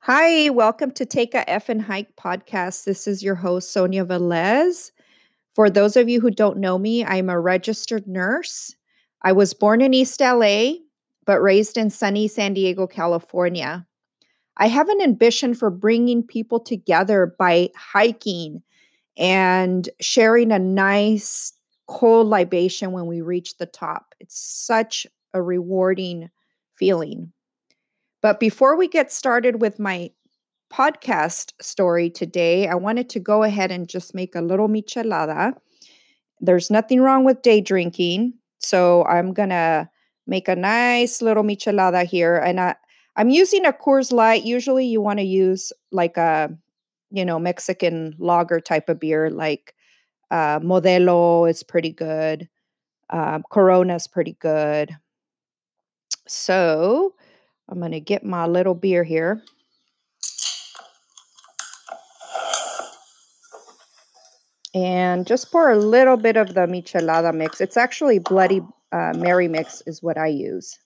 Hi, welcome to Take a F and Hike podcast. This is your host, Sonia Velez. For those of you who don't know me, I'm a registered nurse. I was born in East LA, but raised in sunny San Diego, California. I have an ambition for bringing people together by hiking and sharing a nice cold libation when we reach the top. It's such a rewarding feeling. But before we get started with my podcast story today, I wanted to go ahead and just make a little michelada. There's nothing wrong with day drinking. So I'm going to make a nice little michelada here. And I, I'm using a Coors Light. Usually you want to use like a, you know, Mexican lager type of beer, like uh, Modelo is pretty good. Um, Corona is pretty good. So I'm going to get my little beer here. And just pour a little bit of the michelada mix. It's actually Bloody uh, Mary mix is what I use.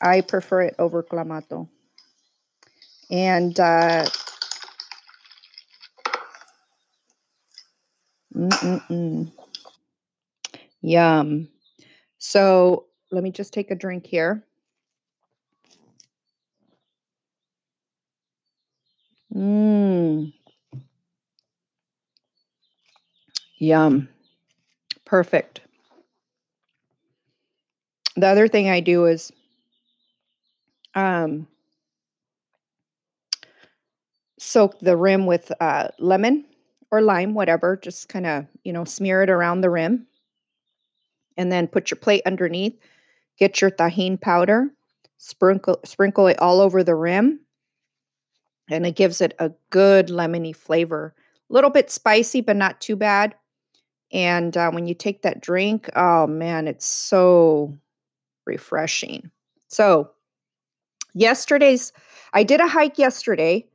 I prefer it over Clamato. And uh, mm-mm-mm. yum. So let me just take a drink here. Mmm. Yum. Perfect. The other thing I do is um, soak the rim with uh, lemon or lime, whatever. Just kind of, you know, smear it around the rim. And then put your plate underneath. Get your Tajín powder. Sprinkle, sprinkle it all over the rim and it gives it a good lemony flavor. A little bit spicy, but not too bad. And uh, when you take that drink, oh man, it's so refreshing. So, yesterday's, I did a hike yesterday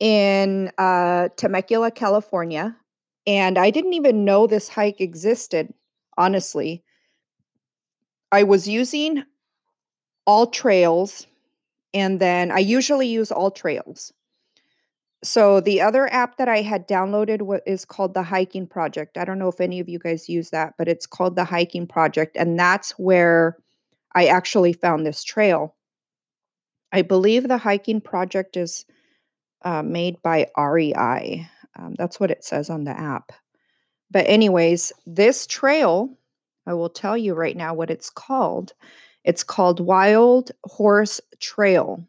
in uh, Temecula, California, and I didn't even know this hike existed, honestly. I was using AllTrails and then I usually use AllTrails. So the other app that I had downloaded what is called the Hiking Project. I don't know if any of you guys use that, but it's called the Hiking Project and that's where I actually found this trail. I believe the Hiking Project is uh, made by REI. Um, that's what it says on the app. But anyways, this trail, I will tell you right now what it's called. It's called Wild Horse Trail.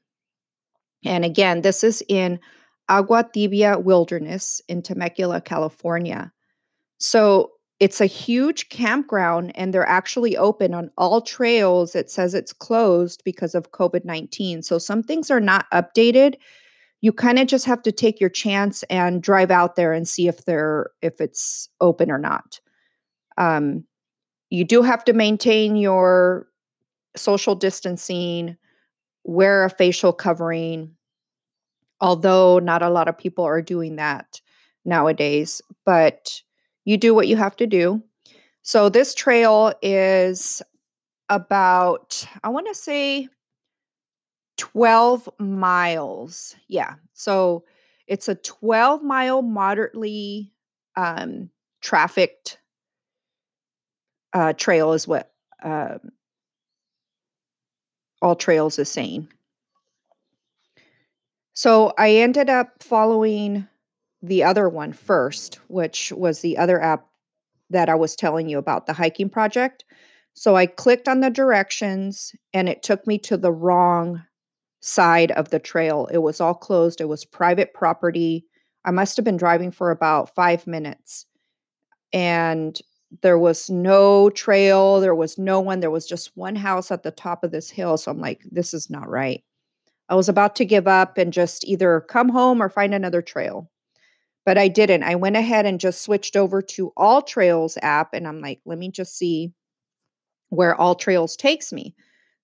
And again, this is in Agua Tibia Wilderness in Temecula, California. So it's a huge campground and they're actually open on AllTrails. It says it's closed because of COVID 19. So some things are not updated. You kind of just have to take your chance and drive out there and see if they're if it's open or not. Um, you do have to maintain your social distancing, wear a facial covering, although not a lot of people are doing that nowadays, but you do what you have to do. So this trail is about, I want to say 12 miles. Yeah. So it's a 12 mile moderately um, trafficked uh, trail, is what uh, AllTrails is saying. So I ended up following the other one first, which was the other app that I was telling you about, the hiking project. So I clicked on the directions and it took me to the wrong side of the trail. It was all closed, it was private property. I must have been driving for about five minutes. And there was no trail, there was no one, there was just one house at the top of this hill. So I'm like, this is not right. I was about to give up and just either come home or find another trail. But I didn't. I went ahead and just switched over to AllTrails app and I'm like, let me just see where AllTrails takes me.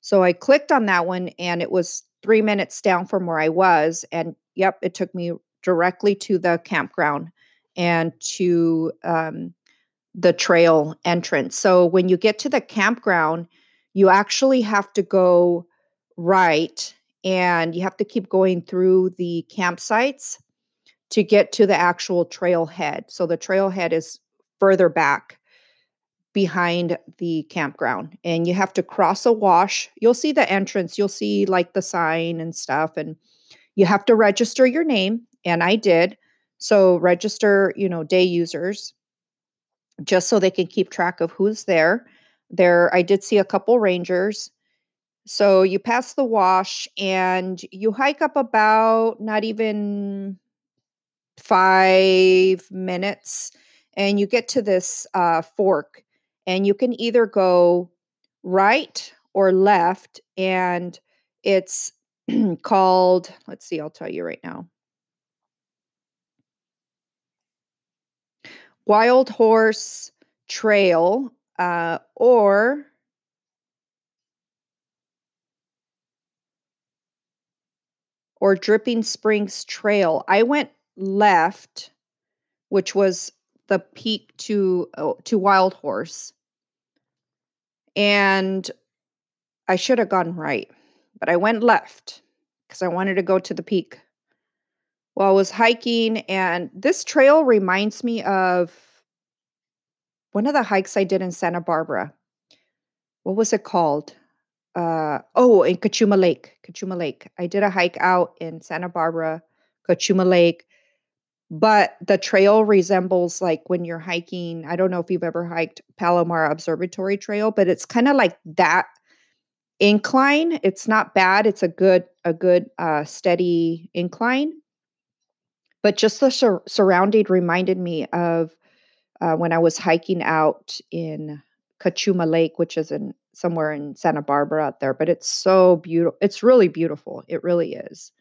So I clicked on that one and it was 3 minutes down from where I was and yep, it took me directly to the campground and to um, the trail entrance. So when you get to the campground, you actually have to go right and you have to keep going through the campsites to get to the actual trailhead. So the trailhead is further back behind the campground and you have to cross a wash. You'll see the entrance, you'll see like the sign and stuff and you have to register your name and I did. So register, you know, day users just so they can keep track of who's there. There I did see a couple rangers. So you pass the wash and you hike up about not even 5 minutes and you get to this uh, fork and you can either go right or left and it's called let's see i'll tell you right now wild horse trail uh, or or dripping springs trail i went left which was the peak to oh, to Wild Horse. And I should have gone right, but I went left because I wanted to go to the peak. Well, I was hiking, and this trail reminds me of one of the hikes I did in Santa Barbara. What was it called? Uh, oh, in Cachuma Lake. Cachuma Lake. I did a hike out in Santa Barbara, Cachuma Lake but the trail resembles like when you're hiking i don't know if you've ever hiked palomar observatory trail but it's kind of like that incline it's not bad it's a good a good uh, steady incline but just the sur- surrounding reminded me of uh, when i was hiking out in Cachuma lake which is in somewhere in santa barbara out there but it's so beautiful it's really beautiful it really is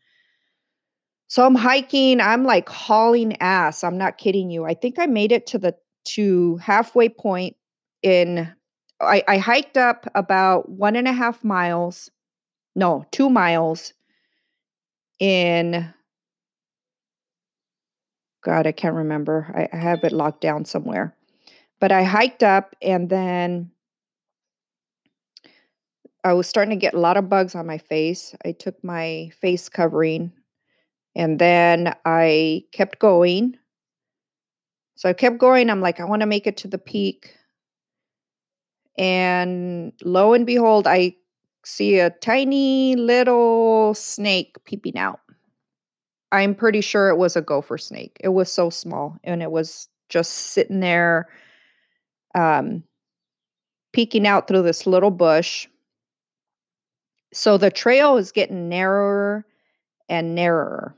so I'm hiking, I'm like hauling ass. I'm not kidding you. I think I made it to the to halfway point in I, I hiked up about one and a half miles, no, two miles in God, I can't remember. I, have it locked down somewhere. But I hiked up and then I was starting to get a lot of bugs on my face. I took my face covering and then I kept going. So I kept going. I'm like, I want to make it to the peak. And lo and behold, I see a tiny little snake peeping out. I'm pretty sure it was a gopher snake. It was so small and it was just sitting there um, peeking out through this little bush. So the trail is getting narrower and narrower.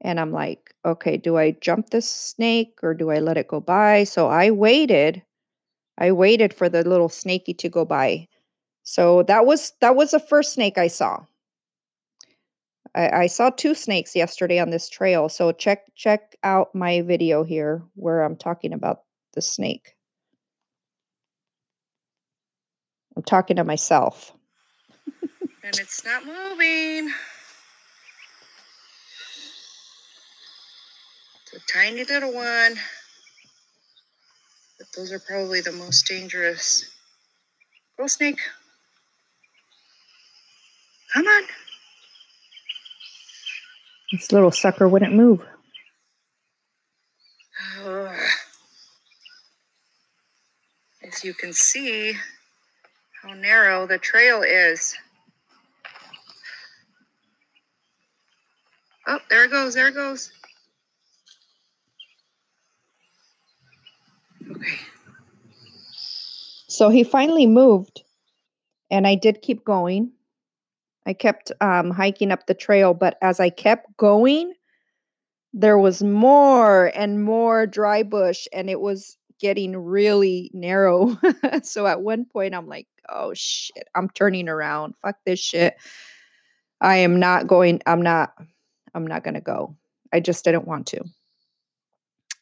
And I'm like, okay, do I jump this snake or do I let it go by? So I waited. I waited for the little snaky to go by. So that was that was the first snake I saw. I, I saw two snakes yesterday on this trail. So check check out my video here where I'm talking about the snake. I'm talking to myself. and it's not moving. It's a tiny little one. But those are probably the most dangerous. Go, snake. Come on. This little sucker wouldn't move. As you can see, how narrow the trail is. Oh, there it goes, there it goes. Okay. So he finally moved, and I did keep going. I kept um, hiking up the trail, but as I kept going, there was more and more dry bush, and it was getting really narrow. so at one point, I'm like, oh shit, I'm turning around. Fuck this shit. I am not going, I'm not, I'm not going to go. I just didn't want to.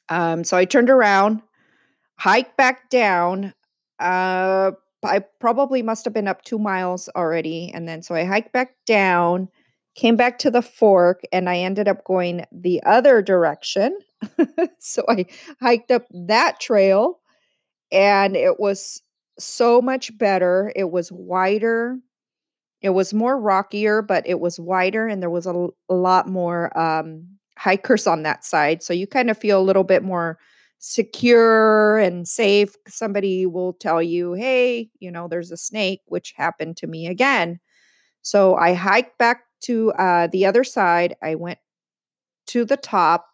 Um, so I turned around hiked back down. Uh, I probably must have been up two miles already. And then so I hiked back down, came back to the fork, and I ended up going the other direction. so I hiked up that trail and it was so much better. It was wider it was more rockier, but it was wider and there was a, lot more um, hikers on that side. So you kind of feel a little bit more secure and safe. Somebody will tell you, hey, you know, there's a snake, which happened to me again. So I hiked back to uh, the other side. I went to the top,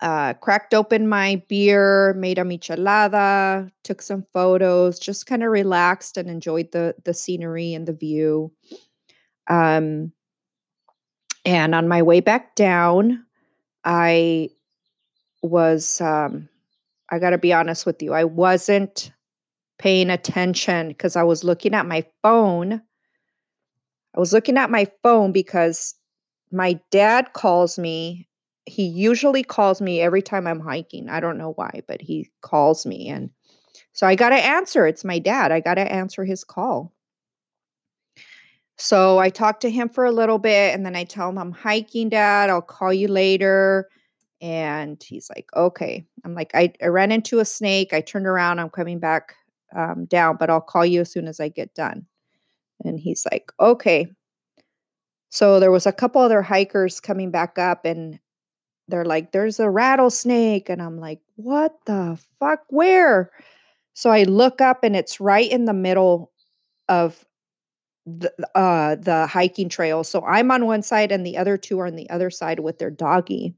uh, cracked open my beer, made a michelada, took some photos, just kind of relaxed and enjoyed the the scenery and the view. Um, and on my way back down, I was um, I got to be honest with you, I wasn't paying attention because I was looking at my phone. I was looking at my phone because my dad calls me. He usually calls me every time I'm hiking. I don't know why, but he calls me. And so I got to answer. It's my dad. I got to answer his call. So I talked to him for a little bit and then I tell him I'm hiking, dad. I'll call you later. And he's like, okay. I'm like, I, I ran into a snake. I turned around. I'm coming back um, down, but I'll call you as soon as I get done. And he's like, okay. So there was a couple other hikers coming back up and they're like, there's a rattlesnake. And I'm like, what the fuck? Where? So I look up and it's right in the middle of the uh the hiking trail. So I'm on one side and the other two are on the other side with their doggy.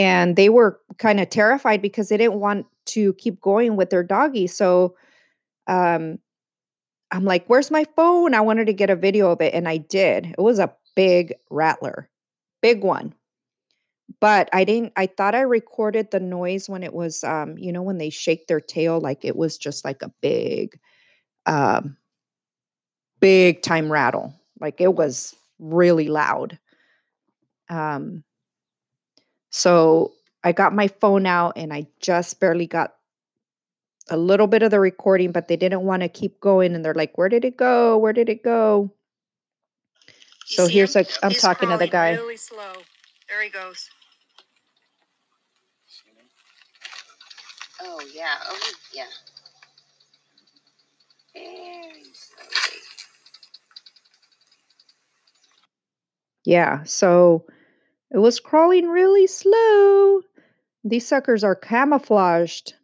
And they were kind of terrified because they didn't want to keep going with their doggy. So um I'm like, where's my phone? I wanted to get a video of it, and I did. It was a big rattler, big one. But I didn't, I thought I recorded the noise when it was, um, you know, when they shake their tail, like it was just like a big, um, big time rattle. Like it was really loud. Um, so I got my phone out and I just barely got a little bit of the recording, but they didn't want to keep going. And they're like, where did it go? Where did it go? You So here's him? a, I'm He's talking to the guy. Really slow. There he goes. Oh yeah. Oh yeah. Very slowly. Yeah. So it was crawling really slow. These suckers are camouflaged.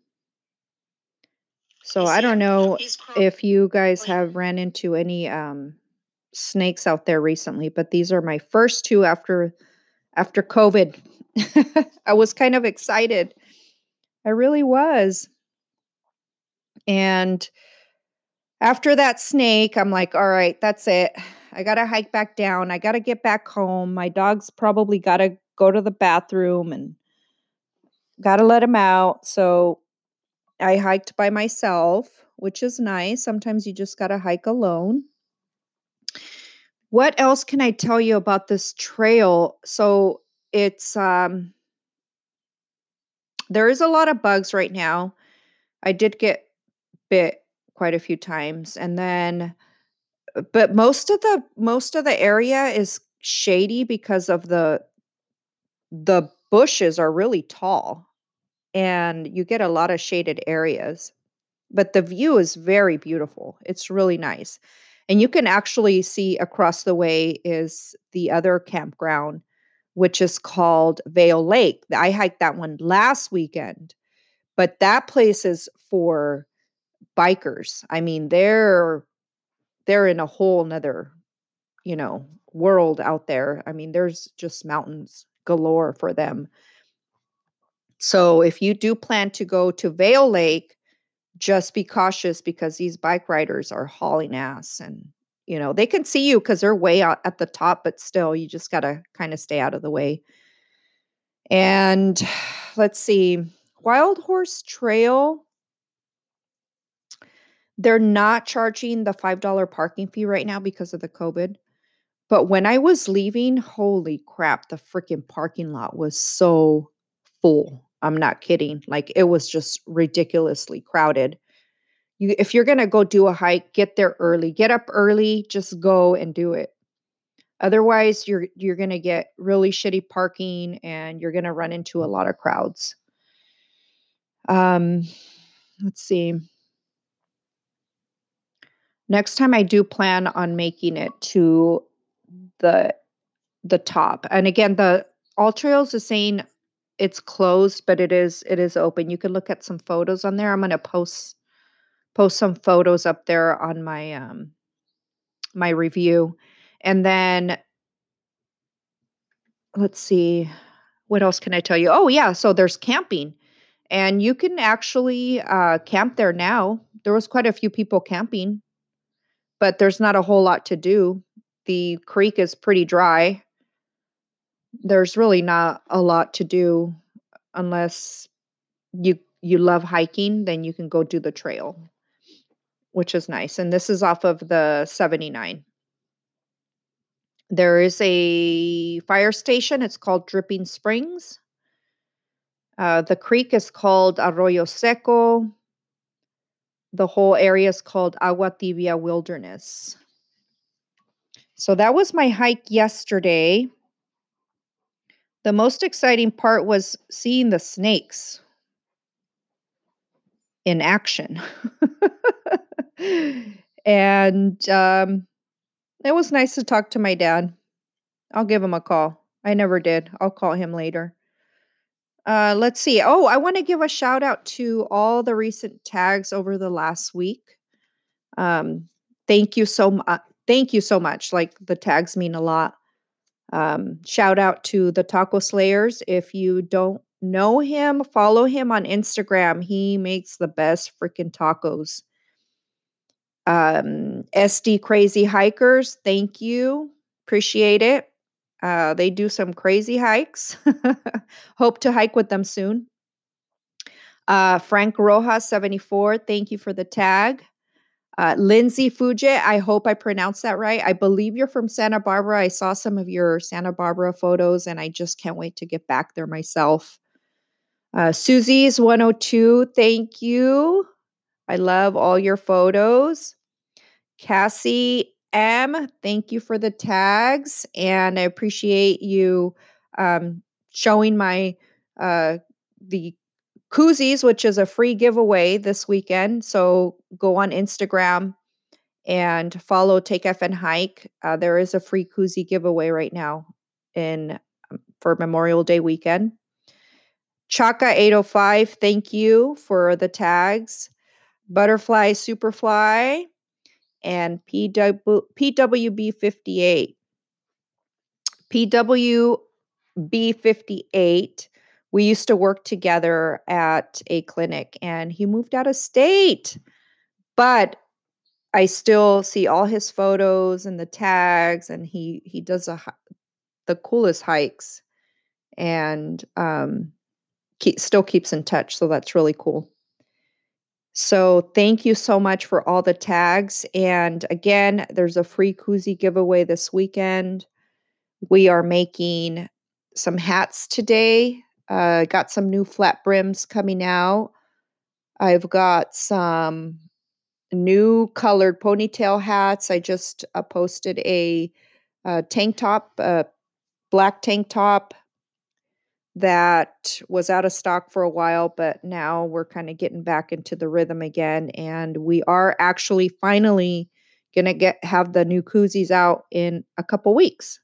So I don't know if you guys have ran into any um snakes out there recently, but these are my first two after after COVID. I was kind of excited. I really was. And after that snake, I'm like, all right, that's it. I got to hike back down. I got to get back home. My dog's probably got to go to the bathroom and got to let him out. So I hiked by myself, which is nice. Sometimes you just got to hike alone. What else can I tell you about this trail? So it's um there is a lot of bugs right now. I did get bit quite a few times and then but most of the most of the area is shady because of the the bushes are really tall and you get a lot of shaded areas but the view is very beautiful it's really nice and you can actually see across the way is the other campground which is called Vail lake i hiked that one last weekend but that place is for bikers i mean they're they're in a whole nother you know world out there. I mean there's just mountains galore for them. So if you do plan to go to Vail lake just be cautious because these bike riders are hauling ass and you know they can see you because they're way out at the top but still you just got to kind of stay out of the way. And let's see wild horse trail they're not charging the $5 parking fee right now because of the covid but when i was leaving holy crap the freaking parking lot was so full. I'm not kidding. Like it was just ridiculously crowded. You if you're going to go do a hike get there early. Get up early just go and do it. Otherwise you're you're going to get really shitty parking and you're going to run into a lot of crowds. Um let's see Next time I do plan on making it to the the top. And again, the AllTrails is saying it's closed, but it is it is open. You can look at some photos on there. I'm gonna post post some photos up there on my um my review. And then let's see, what else can I tell you? Oh yeah, so there's camping. And you can actually uh, camp there now. There was quite a few people camping, but there's not a whole lot to do. The creek is pretty dry. There's really not a lot to do unless you you love hiking, then you can go do the trail, which is nice. And this is off of the 79. There is a fire station. It's called Dripping Springs. Uh, the creek is called Arroyo Seco. The whole area is called Agua Tibia Wilderness. So that was my hike yesterday. The most exciting part was seeing the snakes in action. and um, it was nice to talk to my dad. I'll give him a call. I never did. I'll call him later. Uh, let's see. Oh, I want to give a shout out to all the recent tags over the last week. Um, thank you so much. Thank you so much. Like the tags mean a lot. Um, shout out to the Taco Slayers. If you don't know him, follow him on Instagram. He makes the best freaking tacos. Um, SD Crazy Hikers, thank you. Appreciate it. Uh, they do some crazy hikes. Hope to hike with them soon. Uh, Frank Rojas, 74, thank you for the tag. Uh, Lindsay Fuji, I hope I pronounced that right. I believe you're from Santa Barbara. I saw some of your Santa Barbara photos and I just can't wait to get back there myself. Uh, Susie's 102, thank you. I love all your photos. Cassie M, thank you for the tags. And I appreciate you um, showing my uh, the koozies, which is a free giveaway this weekend. So go on Instagram and follow Take FN Hike. Uh, there is a free koozie giveaway right now in um, for Memorial Day weekend. Chaka 805, thank you for the tags. Butterfly Superfly and PW, PWB 58. PWB 58 we used to work together at a clinic and he moved out of state. But I still see all his photos and the tags and he he does a the coolest hikes and um keep, still keeps in touch so that's really cool. So thank you so much for all the tags and again there's a free koozie giveaway this weekend. We are making some hats today uh, got some new flat brims coming out. I've got some new colored ponytail hats. I just uh, posted a, uh, tank top, a black tank top that was out of stock for a while, but now we're kind of getting back into the rhythm again. And we are actually finally gonna get have the new koozies out in a couple weeks.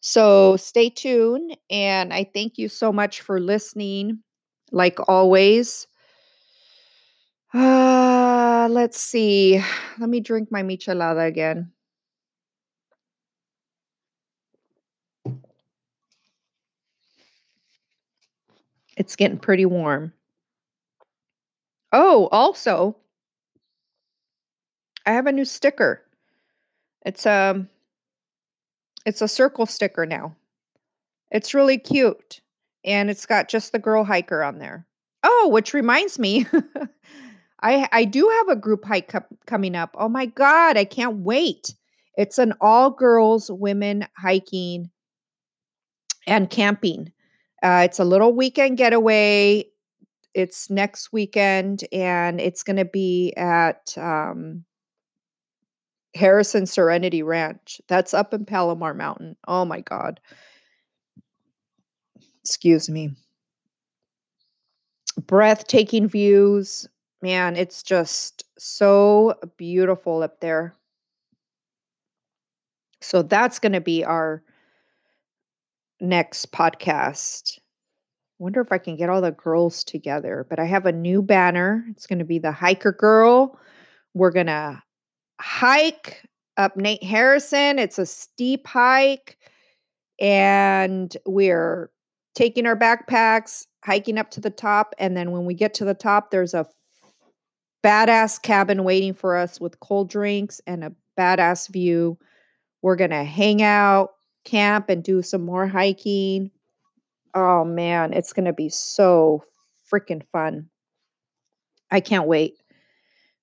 So stay tuned. And I thank you so much for listening, like always. Uh, let's see. Let me drink my michelada again. It's getting pretty warm. Oh, also, I have a new sticker. It's a it's a circle sticker now. It's really cute. And it's got just the girl hiker on there. Oh, which reminds me, I I do have a group hike coming up. Oh my god, I can't wait. It's an all girls women hiking and camping. Uh, it's a little weekend getaway. It's next weekend, and it's going to be at um, Harrison Serenity Ranch. That's up in Palomar Mountain. Oh my God. Excuse me. Breathtaking views. Man, it's just so beautiful up there. So that's going to be our next podcast. Wonder if I can get all the girls together. But I have a new banner. It's going to be the hiker girl. We're going to hike up Nate Harrison. It's a steep hike. And we're taking our backpacks, hiking up to the top. And then when we get to the top, there's a badass cabin waiting for us with cold drinks and a badass view. We're going to hang out, camp, and do some more hiking. Oh man, it's going to be so freaking fun. I can't wait.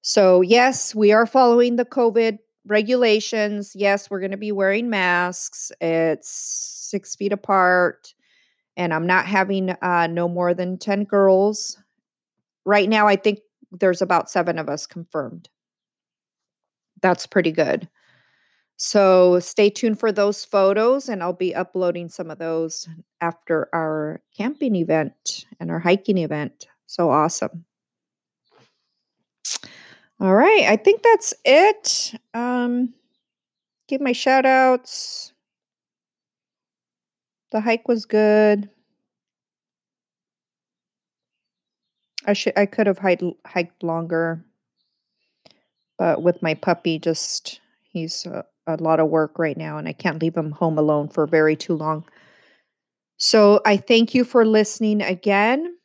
So, yes, we are following the COVID regulations. Yes, we're going to be wearing masks. It's six feet apart. And I'm not having uh, no more than 10 girls. Right now, I think there's about seven of us confirmed. That's pretty good. So stay tuned for those photos, and I'll be uploading some of those after our camping event and our hiking event. So awesome. All right, I think that's it. Um, give my shout outs. The hike was good. I should I could have hiked hiked longer, but with my puppy, just he's a, a lot of work right now, and I can't leave him home alone for very too long. So I thank you for listening again.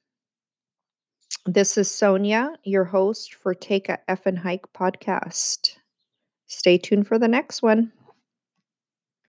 This is Sonia, your host for Take a F and Hike podcast. Stay tuned for the next one.